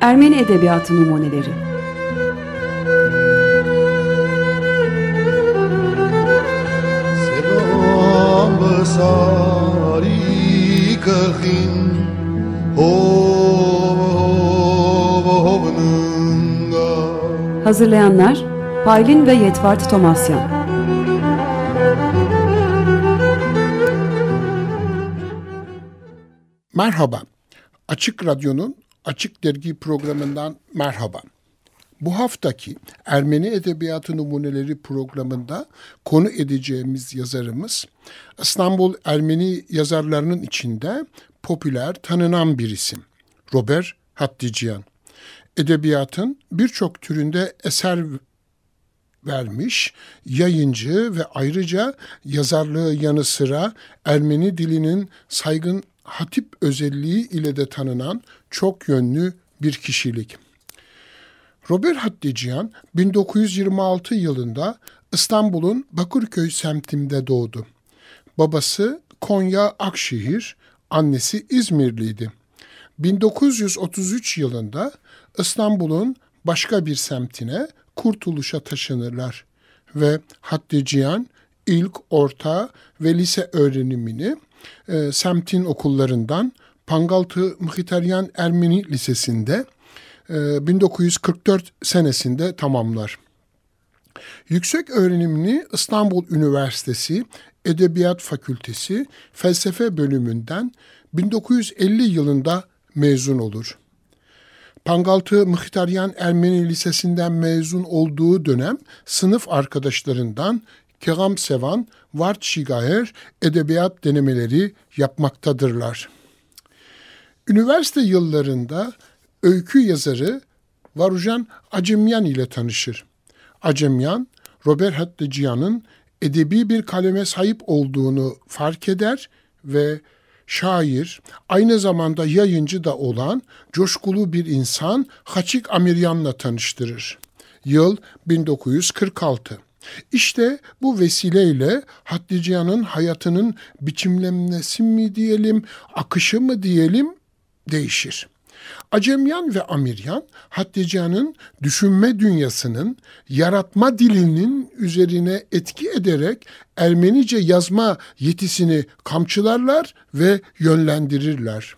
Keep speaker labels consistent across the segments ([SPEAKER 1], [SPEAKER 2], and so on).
[SPEAKER 1] Ermeni Edebiyatı Numuneleri. Hazırlayanlar Paylin ve Yetvart Tomasyan.
[SPEAKER 2] Merhaba, Açık Radyo'nun Açık Dergi programından merhaba. Bu haftaki Ermeni Edebiyatı Numuneleri programında konu edeceğimiz yazarımız İstanbul Ermeni yazarlarının içinde popüler, tanınan bir isim. Robert Hatticiyan. Edebiyatın birçok türünde eser vermiş, yayıncı ve ayrıca yazarlığı yanı sıra Ermeni dilinin saygın hatip özelliği ile de tanınan çok yönlü bir kişilik. Robert Hatticiyan 1926 yılında İstanbul'un Bakırköy semtinde doğdu. Babası Konya Akşehir, annesi İzmirliydi. 1933 yılında İstanbul'un başka bir semtine Kurtuluş'a taşınırlar ve Hatticiyan ilk, orta ve lise öğrenimini e, semtin okullarından Pangaltı Mkhitaryan Ermeni Lisesi'nde e, 1944 senesinde tamamlar. Yüksek öğrenimini İstanbul Üniversitesi Edebiyat Fakültesi Felsefe bölümünden 1950 yılında mezun olur. Pangaltı Mıhtaryan Ermeni Lisesi'nden mezun olduğu dönem sınıf arkadaşlarından Keram Sevan, Vart Şigaher edebiyat denemeleri yapmaktadırlar. Üniversite yıllarında öykü yazarı Varujan Acemyan ile tanışır. Acemyan, Robert Hatticiyan'ın edebi bir kaleme sahip olduğunu fark eder ve şair, aynı zamanda yayıncı da olan coşkulu bir insan Haçik Amiryan'la tanıştırır. Yıl 1946. İşte bu vesileyle Hatticiyan'ın hayatının biçimlenmesi mi diyelim, akışı mı diyelim değişir. Acemyan ve Amiryan, Hatticiyan'ın düşünme dünyasının, yaratma dilinin üzerine etki ederek Ermenice yazma yetisini kamçılarlar ve yönlendirirler.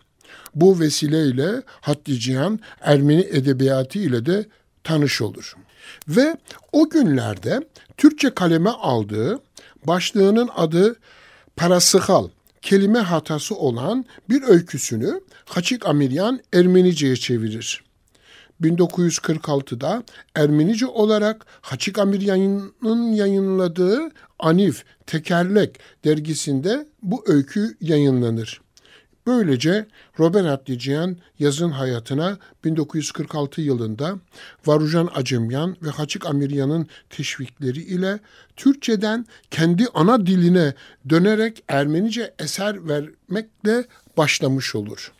[SPEAKER 2] Bu vesileyle Hatticiyan Ermeni edebiyatı ile de tanış olur. Ve o günlerde Türkçe kaleme aldığı başlığının adı Parasıkal kelime hatası olan bir öyküsünü Haçik Amiryan Ermenice'ye çevirir. 1946'da Ermenice olarak Haçik Amiryan'ın yayınladığı Anif Tekerlek dergisinde bu öykü yayınlanır. Böylece Robert Atlıciyan yazın hayatına 1946 yılında Varujan Acemyan ve Haçık Amiryan'ın teşvikleri ile Türkçeden kendi ana diline dönerek Ermenice eser vermekle başlamış olur.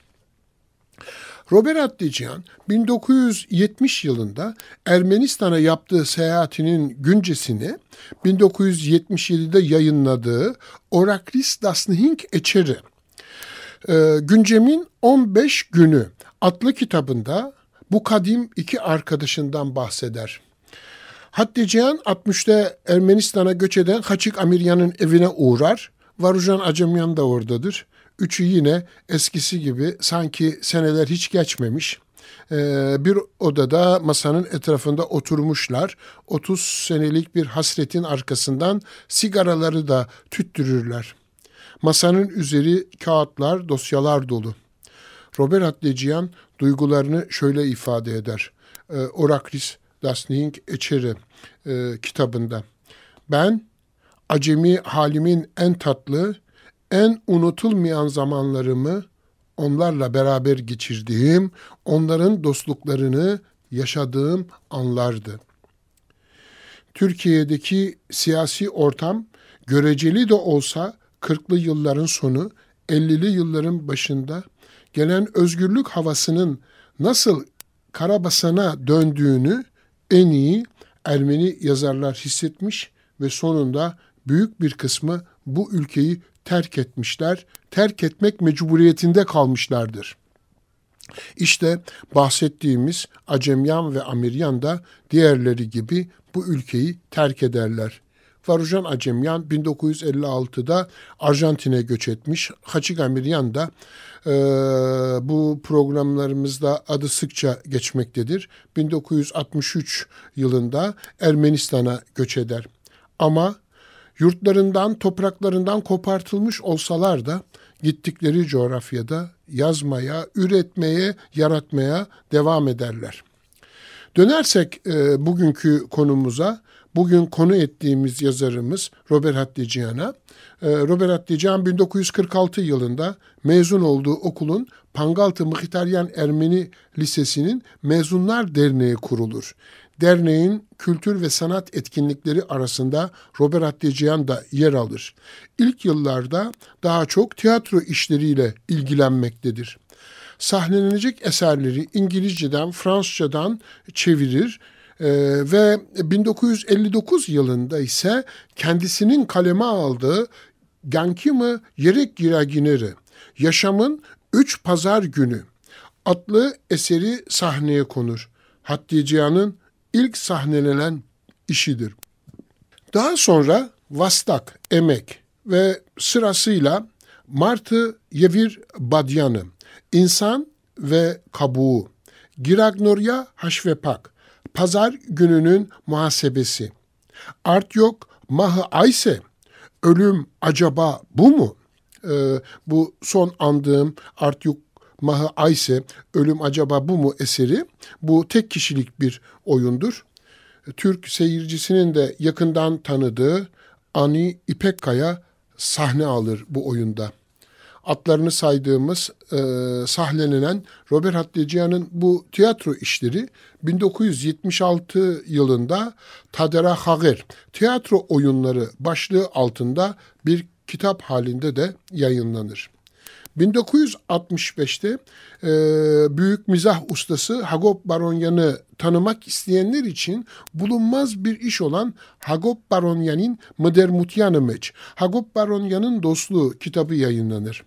[SPEAKER 2] Robert Atlıciyan 1970 yılında Ermenistan'a yaptığı seyahatinin güncesini 1977'de yayınladığı Oraklis Dasnihink Eçeri e, Güncemin 15 Günü adlı kitabında bu kadim iki arkadaşından bahseder. Hatticihan 60'ta Ermenistan'a göç eden Haçik Amiryan'ın evine uğrar. Varujan Acemyan da oradadır. Üçü yine eskisi gibi sanki seneler hiç geçmemiş. Ee, bir odada masanın etrafında oturmuşlar. 30 senelik bir hasretin arkasından sigaraları da tüttürürler. Masanın üzeri kağıtlar, dosyalar dolu. Robert Atleciyan duygularını şöyle ifade eder. E, Oraklis Dasning Eçeri e, kitabında. Ben acemi halimin en tatlı, en unutulmayan zamanlarımı onlarla beraber geçirdiğim, onların dostluklarını yaşadığım anlardı. Türkiye'deki siyasi ortam göreceli de olsa 40'lı yılların sonu, 50'li yılların başında gelen özgürlük havasının nasıl Karabasan'a döndüğünü en iyi Ermeni yazarlar hissetmiş ve sonunda büyük bir kısmı bu ülkeyi terk etmişler, terk etmek mecburiyetinde kalmışlardır. İşte bahsettiğimiz Acemyan ve Amiryan da diğerleri gibi bu ülkeyi terk ederler. Varujan Acemyan 1956'da Arjantin'e göç etmiş. Hacı Amiryan da e, bu programlarımızda adı sıkça geçmektedir. 1963 yılında Ermenistan'a göç eder. Ama yurtlarından, topraklarından kopartılmış olsalar da gittikleri coğrafyada yazmaya, üretmeye, yaratmaya devam ederler. Dönersek e, bugünkü konumuza, bugün konu ettiğimiz yazarımız Robert Hattician'a. E, Robert Hattician 1946 yılında mezun olduğu okulun Pangaltı Mıhitaryan Ermeni Lisesi'nin Mezunlar Derneği kurulur. Derneğin kültür ve sanat etkinlikleri arasında Robert Hattician da yer alır. İlk yıllarda daha çok tiyatro işleriyle ilgilenmektedir sahnelenecek eserleri İngilizceden, Fransızcadan çevirir ee, ve 1959 yılında ise kendisinin kaleme aldığı Gankimi Yerek Giragineri, Yaşamın Üç Pazar Günü adlı eseri sahneye konur. Hatticiyan'ın ilk sahnelenen işidir. Daha sonra Vastak, Emek ve sırasıyla Martı Yevir Badyanı, İnsan ve Kabuğu, Giragnorya Haşvepak, Pazar gününün muhasebesi, Art yok, Mahı Ayse, Ölüm acaba bu mu? Ee, bu son andığım Art yok, Mahı Ayse, Ölüm acaba bu mu eseri. Bu tek kişilik bir oyundur. Türk seyircisinin de yakından tanıdığı Ani İpekkaya sahne alır bu oyunda atlarını saydığımız e, sahnelenen Robert Hattician'ın bu tiyatro işleri 1976 yılında Tadera Hager tiyatro oyunları başlığı altında bir kitap halinde de yayınlanır. 1965'te e, büyük mizah ustası Hagop Baronyan'ı tanımak isteyenler için bulunmaz bir iş olan Hagop Baronyan'ın Mıdermutyanı Meç, Hagop Baronyan'ın Dostluğu kitabı yayınlanır.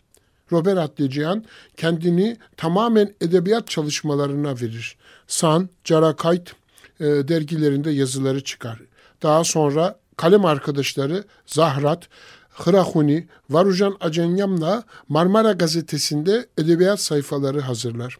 [SPEAKER 2] Robert Atlıcan kendini tamamen edebiyat çalışmalarına verir. San, Carakayt e, dergilerinde yazıları çıkar. Daha sonra kalem arkadaşları Zahrat, Hırahuni, Varujan Acenyam'la Marmara gazetesinde edebiyat sayfaları hazırlar.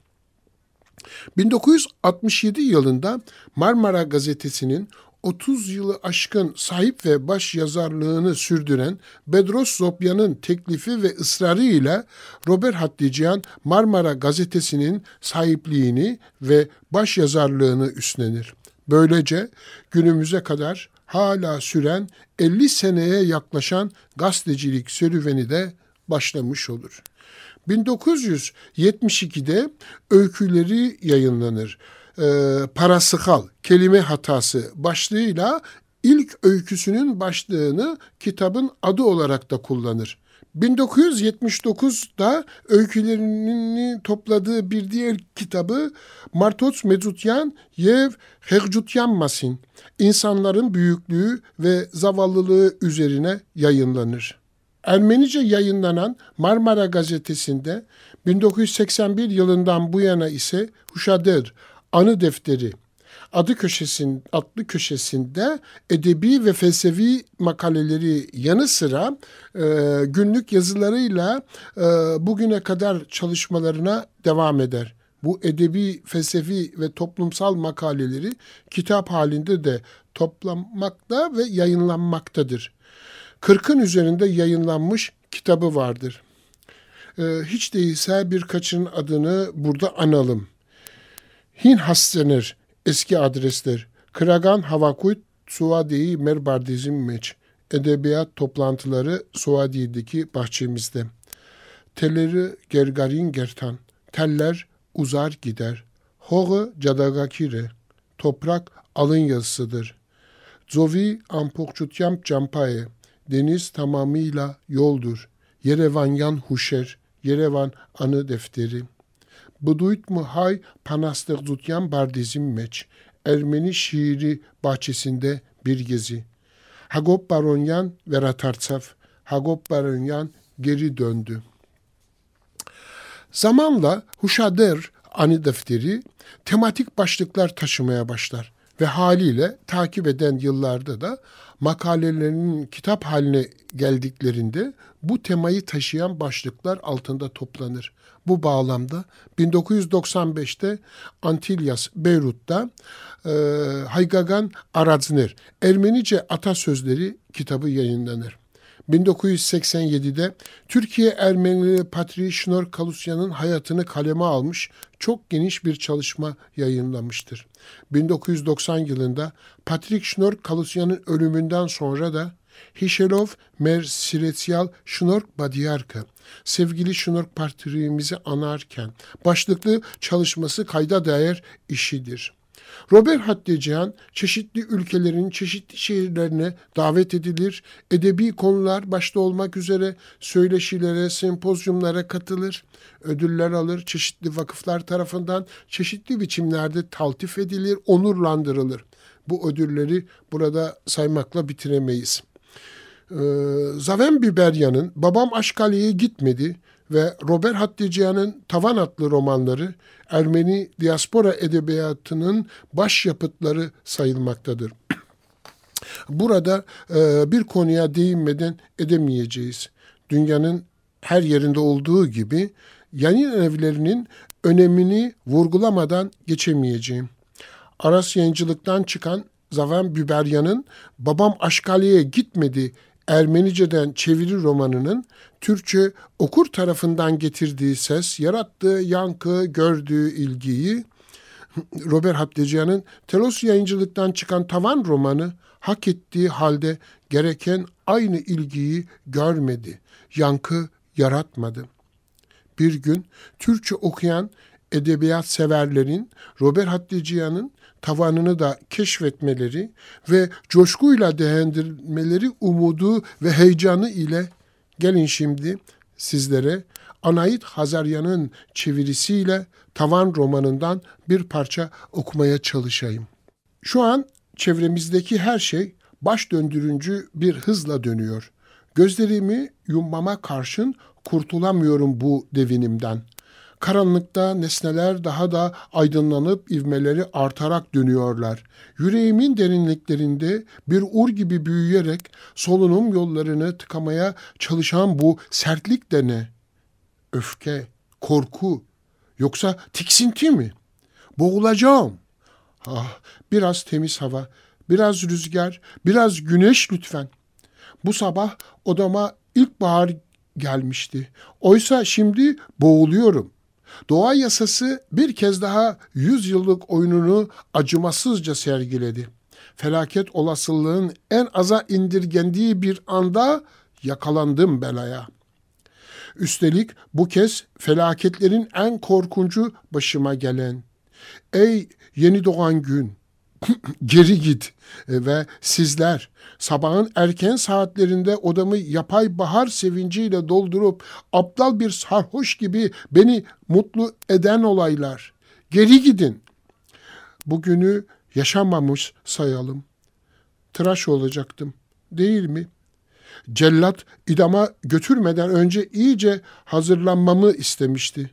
[SPEAKER 2] 1967 yılında Marmara gazetesinin 30 yılı aşkın sahip ve baş yazarlığını sürdüren Bedros Zopyan'ın teklifi ve ısrarı ile Robert Hatticihan Marmara gazetesinin sahipliğini ve baş yazarlığını üstlenir. Böylece günümüze kadar hala süren 50 seneye yaklaşan gazetecilik serüveni de başlamış olur. 1972'de öyküleri yayınlanır e, parasıkal kelime hatası başlığıyla ilk öyküsünün başlığını kitabın adı olarak da kullanır. 1979'da öykülerini topladığı bir diğer kitabı Martots Medzutyan Yev Hercutyan Masin, İnsanların Büyüklüğü ve Zavallılığı üzerine yayınlanır. Ermenice yayınlanan Marmara gazetesinde 1981 yılından bu yana ise Huşader anı defteri adı köşesin, adlı köşesinde edebi ve felsefi makaleleri yanı sıra e, günlük yazılarıyla e, bugüne kadar çalışmalarına devam eder. Bu edebi, felsefi ve toplumsal makaleleri kitap halinde de toplanmakta ve yayınlanmaktadır. Kırkın üzerinde yayınlanmış kitabı vardır. E, hiç değilse birkaçının adını burada analım. Hin hastener eski adresler. Kragan Havakuyt Suadi'yi Merbardizm Meç. Edebiyat toplantıları Suadi'deki bahçemizde. Telleri gergarin gertan. Teller uzar gider. Hoğu cadagakire. Toprak alın yazısıdır. Zovi ampokçutyam campaye. Deniz tamamıyla yoldur. Yerevan yan huşer. Yerevan anı defteri. Bıduyt mu hay panastır zutyan bardizim meç. Ermeni şiiri bahçesinde bir gezi. Hagop Baronyan ve Ratartsaf. Hagop Baronyan geri döndü. Zamanla Huşader anı defteri tematik başlıklar taşımaya başlar ve haliyle takip eden yıllarda da makalelerinin kitap haline geldiklerinde bu temayı taşıyan başlıklar altında toplanır. Bu bağlamda 1995'te Antilyas, Beyrut'ta e, Haygagan Araznir, Ermenice Atasözleri kitabı yayınlanır. 1987'de Türkiye Ermenili Patriği Şnor Kalusyan'ın hayatını kaleme almış çok geniş bir çalışma yayınlamıştır. 1990 yılında Patrik Şnor Kalusyan'ın ölümünden sonra da Hişelov Mer Siretsial Şnork Badiarka sevgili Şnork Patriğimizi anarken başlıklı çalışması kayda değer işidir. Robert Hattecihan çeşitli ülkelerin çeşitli şehirlerine davet edilir, edebi konular başta olmak üzere söyleşilere, sempozyumlara katılır, ödüller alır, çeşitli vakıflar tarafından çeşitli biçimlerde taltif edilir, onurlandırılır. Bu ödülleri burada saymakla bitiremeyiz. Ee, Zaven Biberyan'ın Babam Aşkali'ye gitmedi ve Robert Hatticihan'ın Tavan adlı romanları Ermeni diaspora edebiyatının başyapıtları sayılmaktadır. Burada e, bir konuya değinmeden edemeyeceğiz. Dünyanın her yerinde olduğu gibi yayın evlerinin önemini vurgulamadan geçemeyeceğim. Aras yayıncılıktan çıkan Zaven Biberyan'ın Babam Aşkali'ye gitmedi Ermenice'den çeviri romanının Türkçe okur tarafından getirdiği ses, yarattığı yankı, gördüğü ilgiyi Robert Hapteciyan'ın Telos yayıncılıktan çıkan Tavan romanı hak ettiği halde gereken aynı ilgiyi görmedi, yankı yaratmadı. Bir gün Türkçe okuyan edebiyat severlerin Robert Hatticiyan'ın tavanını da keşfetmeleri ve coşkuyla değerlendirmeleri umudu ve heyecanı ile gelin şimdi sizlere Anait Hazaryan'ın çevirisiyle Tavan romanından bir parça okumaya çalışayım. Şu an çevremizdeki her şey baş döndürüncü bir hızla dönüyor. Gözlerimi yummama karşın kurtulamıyorum bu devinimden. Karanlıkta nesneler daha da aydınlanıp ivmeleri artarak dönüyorlar. Yüreğimin derinliklerinde bir ur gibi büyüyerek solunum yollarını tıkamaya çalışan bu sertlik de ne? Öfke, korku, yoksa tiksinti mi? Boğulacağım. Ah, biraz temiz hava, biraz rüzgar, biraz güneş lütfen. Bu sabah odama ilkbahar gelmişti. Oysa şimdi boğuluyorum. Doğa yasası bir kez daha yüz yıllık oyununu acımasızca sergiledi. Felaket olasılığın en aza indirgendiği bir anda yakalandım belaya. Üstelik bu kez felaketlerin en korkuncu başıma gelen. Ey yeni doğan gün, geri git ve sizler sabahın erken saatlerinde odamı yapay bahar sevinciyle doldurup aptal bir sarhoş gibi beni mutlu eden olaylar. Geri gidin. Bugünü yaşamamış sayalım. Tıraş olacaktım. Değil mi? Cellat idama götürmeden önce iyice hazırlanmamı istemişti.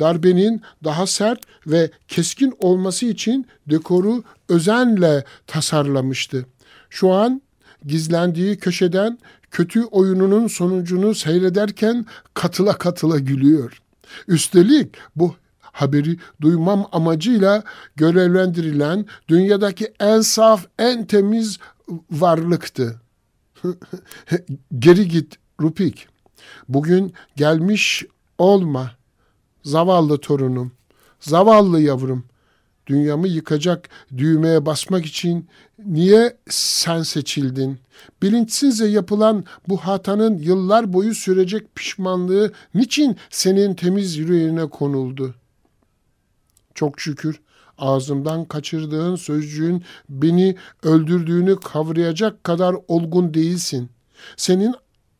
[SPEAKER 2] Darbenin daha sert ve keskin olması için dekoru özenle tasarlamıştı. Şu an gizlendiği köşeden kötü oyununun sonucunu seyrederken katıla katıla gülüyor. Üstelik bu haberi duymam amacıyla görevlendirilen dünyadaki en saf, en temiz varlıktı. Geri git Rupik. Bugün gelmiş olma. Zavallı torunum, zavallı yavrum. Dünyamı yıkacak düğmeye basmak için niye sen seçildin? Bilinçsizce yapılan bu hatanın yıllar boyu sürecek pişmanlığı niçin senin temiz yüreğine konuldu? Çok şükür ağzımdan kaçırdığın sözcüğün beni öldürdüğünü kavrayacak kadar olgun değilsin. Senin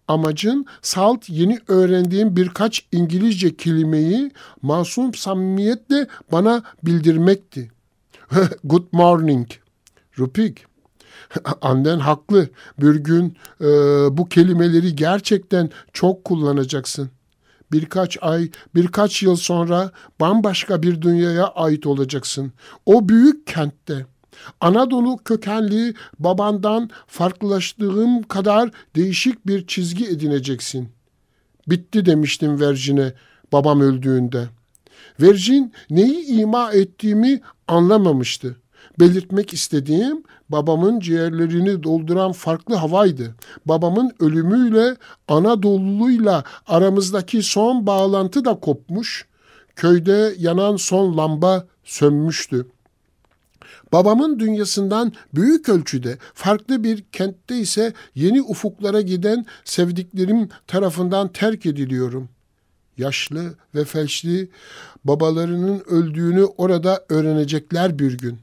[SPEAKER 2] amacın salt yeni öğrendiğim birkaç İngilizce kelimeyi masum samimiyetle bana bildirmekti. Good morning. Rupik. Annen haklı. Bir gün e, bu kelimeleri gerçekten çok kullanacaksın. birkaç ay, birkaç yıl sonra bambaşka bir dünyaya ait olacaksın. O büyük kentte. Anadolu kökenli babandan farklılaştığım kadar değişik bir çizgi edineceksin. Bitti demiştim Vercin'e babam öldüğünde. Vercin neyi ima ettiğimi anlamamıştı. Belirtmek istediğim babamın ciğerlerini dolduran farklı havaydı. Babamın ölümüyle Anadolu'yla aramızdaki son bağlantı da kopmuş. Köyde yanan son lamba sönmüştü. Babamın dünyasından büyük ölçüde farklı bir kentte ise yeni ufuklara giden sevdiklerim tarafından terk ediliyorum. Yaşlı ve felçli babalarının öldüğünü orada öğrenecekler bir gün.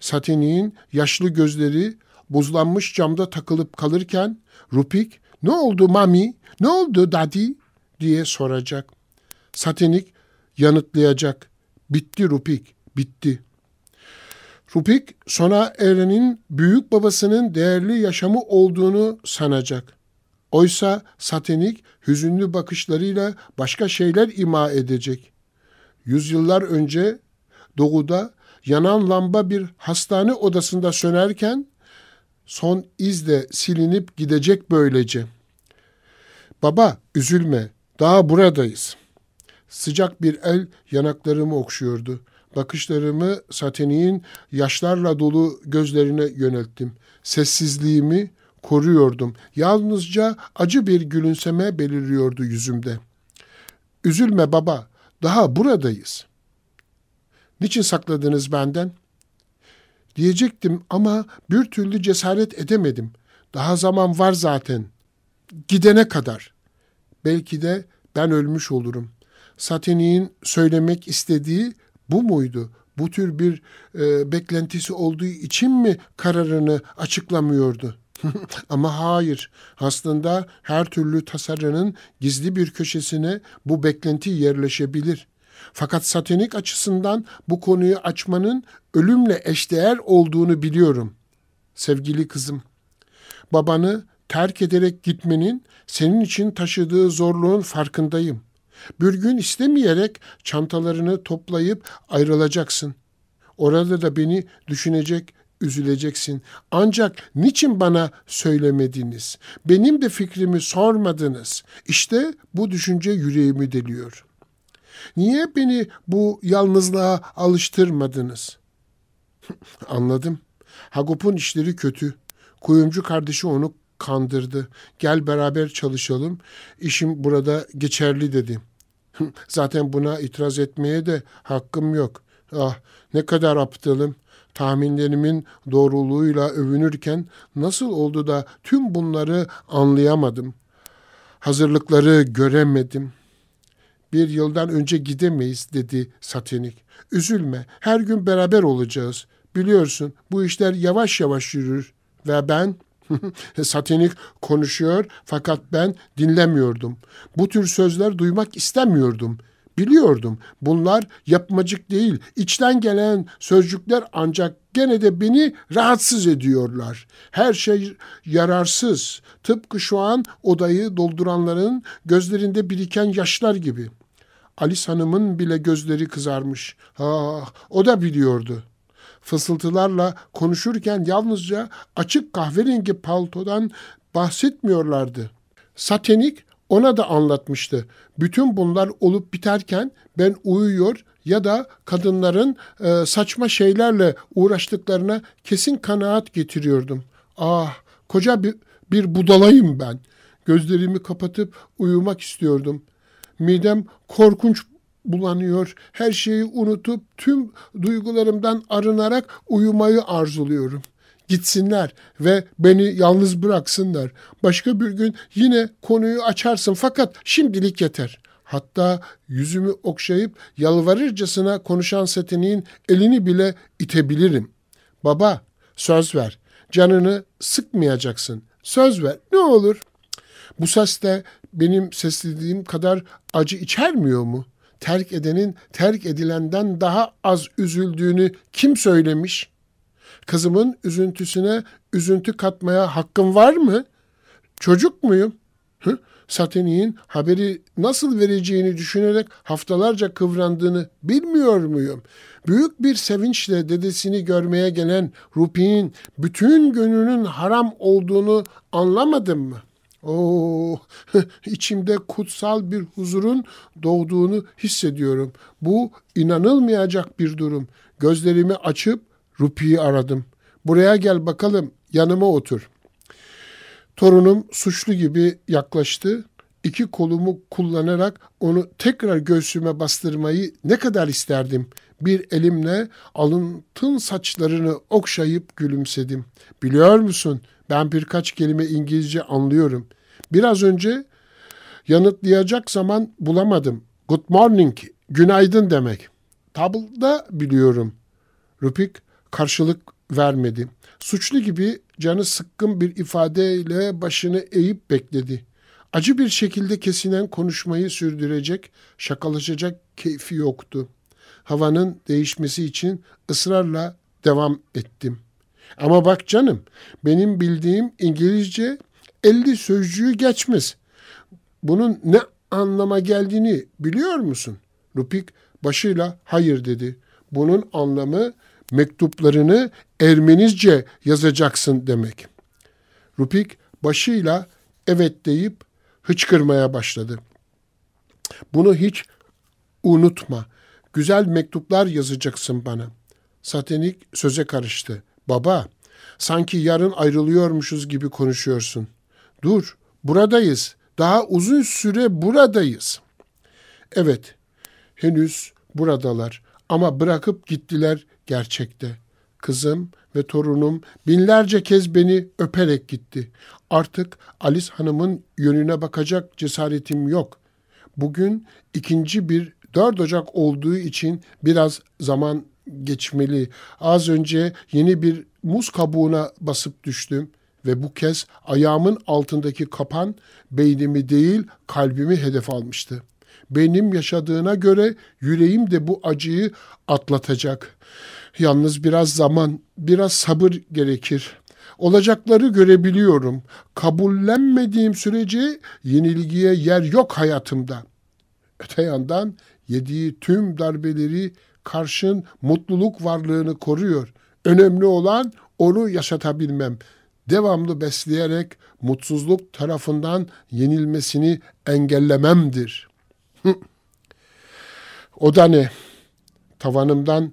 [SPEAKER 2] Satinik'in yaşlı gözleri buzlanmış camda takılıp kalırken Rupik ne oldu mami, ne oldu daddy diye soracak. Satinik yanıtlayacak. Bitti Rupik, bitti. Rupik sona erenin büyük babasının değerli yaşamı olduğunu sanacak. Oysa Satinik hüzünlü bakışlarıyla başka şeyler ima edecek. Yüzyıllar önce doğuda yanan lamba bir hastane odasında sönerken son iz de silinip gidecek böylece. Baba üzülme daha buradayız. Sıcak bir el yanaklarımı okşuyordu. Bakışlarımı Sateni'nin yaşlarla dolu gözlerine yönelttim. Sessizliğimi koruyordum. Yalnızca acı bir gülümseme beliriyordu yüzümde. Üzülme baba, daha buradayız. Niçin sakladınız benden? Diyecektim ama bir türlü cesaret edemedim. Daha zaman var zaten. Gidene kadar. Belki de ben ölmüş olurum. Sateni'nin söylemek istediği bu muydu? Bu tür bir e, beklentisi olduğu için mi kararını açıklamıyordu? Ama hayır, aslında her türlü tasarının gizli bir köşesine bu beklenti yerleşebilir. Fakat satanik açısından bu konuyu açmanın ölümle eşdeğer olduğunu biliyorum. Sevgili kızım, babanı terk ederek gitmenin senin için taşıdığı zorluğun farkındayım. Bir gün istemeyerek çantalarını toplayıp ayrılacaksın. Orada da beni düşünecek, üzüleceksin. Ancak niçin bana söylemediniz? Benim de fikrimi sormadınız. İşte bu düşünce yüreğimi deliyor. Niye beni bu yalnızlığa alıştırmadınız? Anladım. Hagop'un işleri kötü. Kuyumcu kardeşi onu kandırdı. Gel beraber çalışalım. İşim burada geçerli dedi. Zaten buna itiraz etmeye de hakkım yok. Ah ne kadar aptalım. Tahminlerimin doğruluğuyla övünürken nasıl oldu da tüm bunları anlayamadım. Hazırlıkları göremedim. Bir yıldan önce gidemeyiz dedi Satinik. Üzülme her gün beraber olacağız. Biliyorsun bu işler yavaş yavaş yürür ve ben Satinik konuşuyor fakat ben dinlemiyordum. Bu tür sözler duymak istemiyordum. Biliyordum bunlar yapmacık değil, içten gelen sözcükler ancak gene de beni rahatsız ediyorlar. Her şey yararsız, tıpkı şu an odayı dolduranların gözlerinde biriken yaşlar gibi. Alice Hanım'ın bile gözleri kızarmış. Ah, o da biliyordu fısıltılarla konuşurken yalnızca açık kahverengi paltodan bahsetmiyorlardı. Satenik ona da anlatmıştı. Bütün bunlar olup biterken ben uyuyor ya da kadınların e, saçma şeylerle uğraştıklarına kesin kanaat getiriyordum. Ah koca bir, bir budalayım ben. Gözlerimi kapatıp uyumak istiyordum. Midem korkunç bulanıyor. Her şeyi unutup tüm duygularımdan arınarak uyumayı arzuluyorum. Gitsinler ve beni yalnız bıraksınlar. Başka bir gün yine konuyu açarsın fakat şimdilik yeter. Hatta yüzümü okşayıp yalvarırcasına konuşan Setini'nin elini bile itebilirim. Baba söz ver. Canını sıkmayacaksın. Söz ver. Ne olur. Bu ses de benim seslediğim kadar acı içermiyor mu?'' Terk edenin terk edilenden daha az üzüldüğünü kim söylemiş? Kızımın üzüntüsüne üzüntü katmaya hakkım var mı? Çocuk muyum? Hı? Sateni'nin haberi nasıl vereceğini düşünerek haftalarca kıvrandığını bilmiyor muyum? Büyük bir sevinçle dedesini görmeye gelen Rupi'nin bütün gönlünün haram olduğunu anlamadım mı? Oo, içimde kutsal bir huzurun doğduğunu hissediyorum. Bu inanılmayacak bir durum. Gözlerimi açıp Rupi'yi aradım. Buraya gel bakalım, yanıma otur. Torunum suçlu gibi yaklaştı. İki kolumu kullanarak onu tekrar göğsüme bastırmayı ne kadar isterdim. Bir elimle alıntın saçlarını okşayıp gülümsedim. Biliyor musun ben birkaç kelime İngilizce anlıyorum. Biraz önce yanıtlayacak zaman bulamadım. Good morning, günaydın demek. Tabılda biliyorum. Rupik karşılık vermedi. Suçlu gibi canı sıkkın bir ifadeyle başını eğip bekledi. Acı bir şekilde kesinen konuşmayı sürdürecek, şakalaşacak keyfi yoktu. Havanın değişmesi için ısrarla devam ettim. Ama bak canım, benim bildiğim İngilizce 50 sözcüğü geçmez. Bunun ne anlama geldiğini biliyor musun? Rupik başıyla hayır dedi. Bunun anlamı mektuplarını Ermenizce yazacaksın demek. Rupik başıyla evet deyip hıçkırmaya başladı. Bunu hiç unutma. Güzel mektuplar yazacaksın bana. Satenik söze karıştı. Baba, sanki yarın ayrılıyormuşuz gibi konuşuyorsun. Dur, buradayız. Daha uzun süre buradayız. Evet, henüz buradalar ama bırakıp gittiler gerçekte. Kızım ve torunum binlerce kez beni öperek gitti. Artık Alice Hanım'ın yönüne bakacak cesaretim yok. Bugün ikinci bir 4 Ocak olduğu için biraz zaman geçmeli. Az önce yeni bir muz kabuğuna basıp düştüm ve bu kez ayağımın altındaki kapan beynimi değil kalbimi hedef almıştı. Benim yaşadığına göre yüreğim de bu acıyı atlatacak. Yalnız biraz zaman, biraz sabır gerekir. Olacakları görebiliyorum. Kabullenmediğim sürece yenilgiye yer yok hayatımda. Öte yandan yediği tüm darbeleri karşın mutluluk varlığını koruyor. Önemli olan onu yaşatabilmem. Devamlı besleyerek mutsuzluk tarafından yenilmesini engellememdir. o da ne? Tavanımdan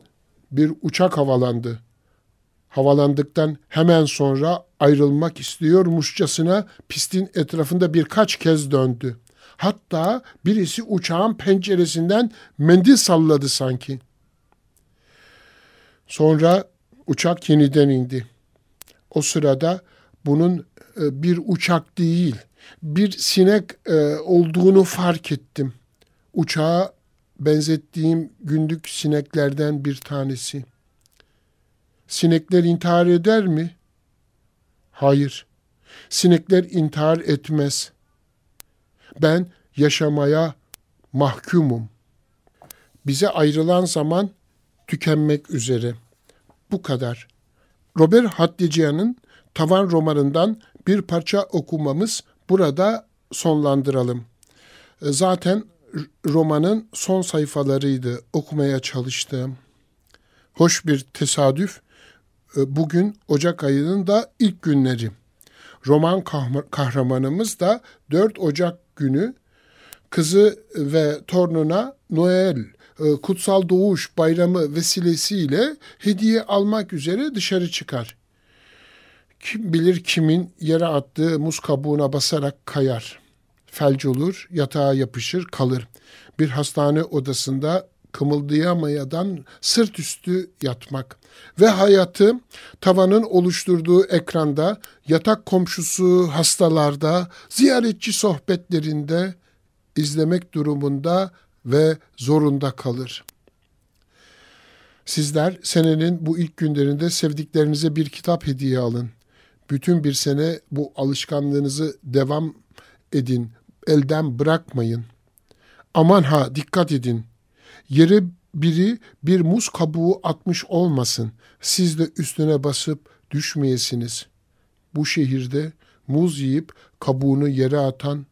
[SPEAKER 2] bir uçak havalandı. Havalandıktan hemen sonra ayrılmak istiyormuşçasına pistin etrafında birkaç kez döndü. Hatta birisi uçağın penceresinden mendil salladı sanki. Sonra uçak yeniden indi. O sırada bunun e, bir uçak değil, bir sinek e, olduğunu fark ettim. Uçağa benzettiğim günlük sineklerden bir tanesi. Sinekler intihar eder mi? Hayır. Sinekler intihar etmez. Ben yaşamaya mahkumum. Bize ayrılan zaman tükenmek üzere. Bu kadar. Robert Haddician'ın Tavan romanından bir parça okumamız burada sonlandıralım. Zaten romanın son sayfalarıydı okumaya çalıştığım. Hoş bir tesadüf. E, bugün Ocak ayının da ilk günleri. Roman kahramanımız da 4 Ocak günü kızı ve torununa Noel, e, Kutsal Doğuş Bayramı vesilesiyle hediye almak üzere dışarı çıkar. Kim bilir kimin yere attığı muz kabuğuna basarak kayar felç olur, yatağa yapışır, kalır. Bir hastane odasında kımıldayamayadan sırt üstü yatmak ve hayatı tavanın oluşturduğu ekranda, yatak komşusu hastalarda, ziyaretçi sohbetlerinde izlemek durumunda ve zorunda kalır. Sizler senenin bu ilk günlerinde sevdiklerinize bir kitap hediye alın. Bütün bir sene bu alışkanlığınızı devam edin elden bırakmayın. Aman ha dikkat edin. Yere biri bir muz kabuğu atmış olmasın. Siz de üstüne basıp düşmeyesiniz. Bu şehirde muz yiyip kabuğunu yere atan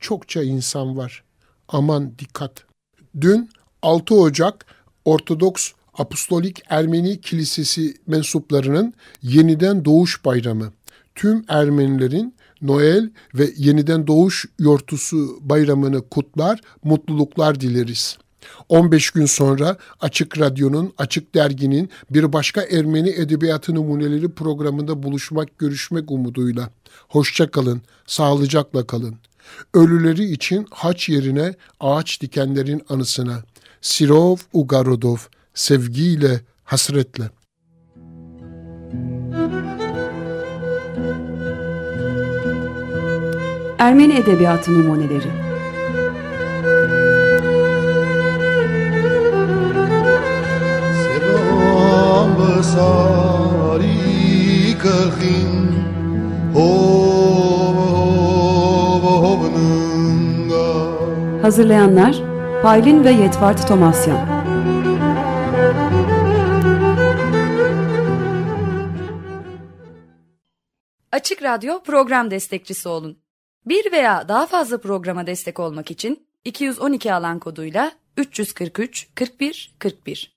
[SPEAKER 2] çokça insan var. Aman dikkat. Dün 6 Ocak Ortodoks Apostolik Ermeni Kilisesi mensuplarının yeniden doğuş bayramı. Tüm Ermenilerin Noel ve yeniden doğuş yortusu bayramını kutlar, mutluluklar dileriz. 15 gün sonra Açık Radyo'nun, Açık Dergi'nin bir başka Ermeni Edebiyatı Numuneleri programında buluşmak, görüşmek umuduyla. Hoşça kalın, sağlıcakla kalın. Ölüleri için haç yerine ağaç dikenlerin anısına. Sirov Ugarodov, sevgiyle, hasretle.
[SPEAKER 1] Ermeni Edebiyatı Numuneleri Hazırlayanlar Paylin ve Yetvart Tomasyan
[SPEAKER 3] Açık Radyo program destekçisi olun. Bir veya daha fazla programa destek olmak için 212 alan koduyla 343 41 41